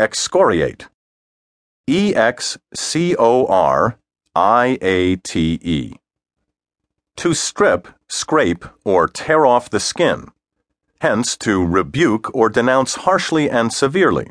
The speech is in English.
Excoriate. E X C O R I A T E. To strip, scrape, or tear off the skin. Hence, to rebuke or denounce harshly and severely.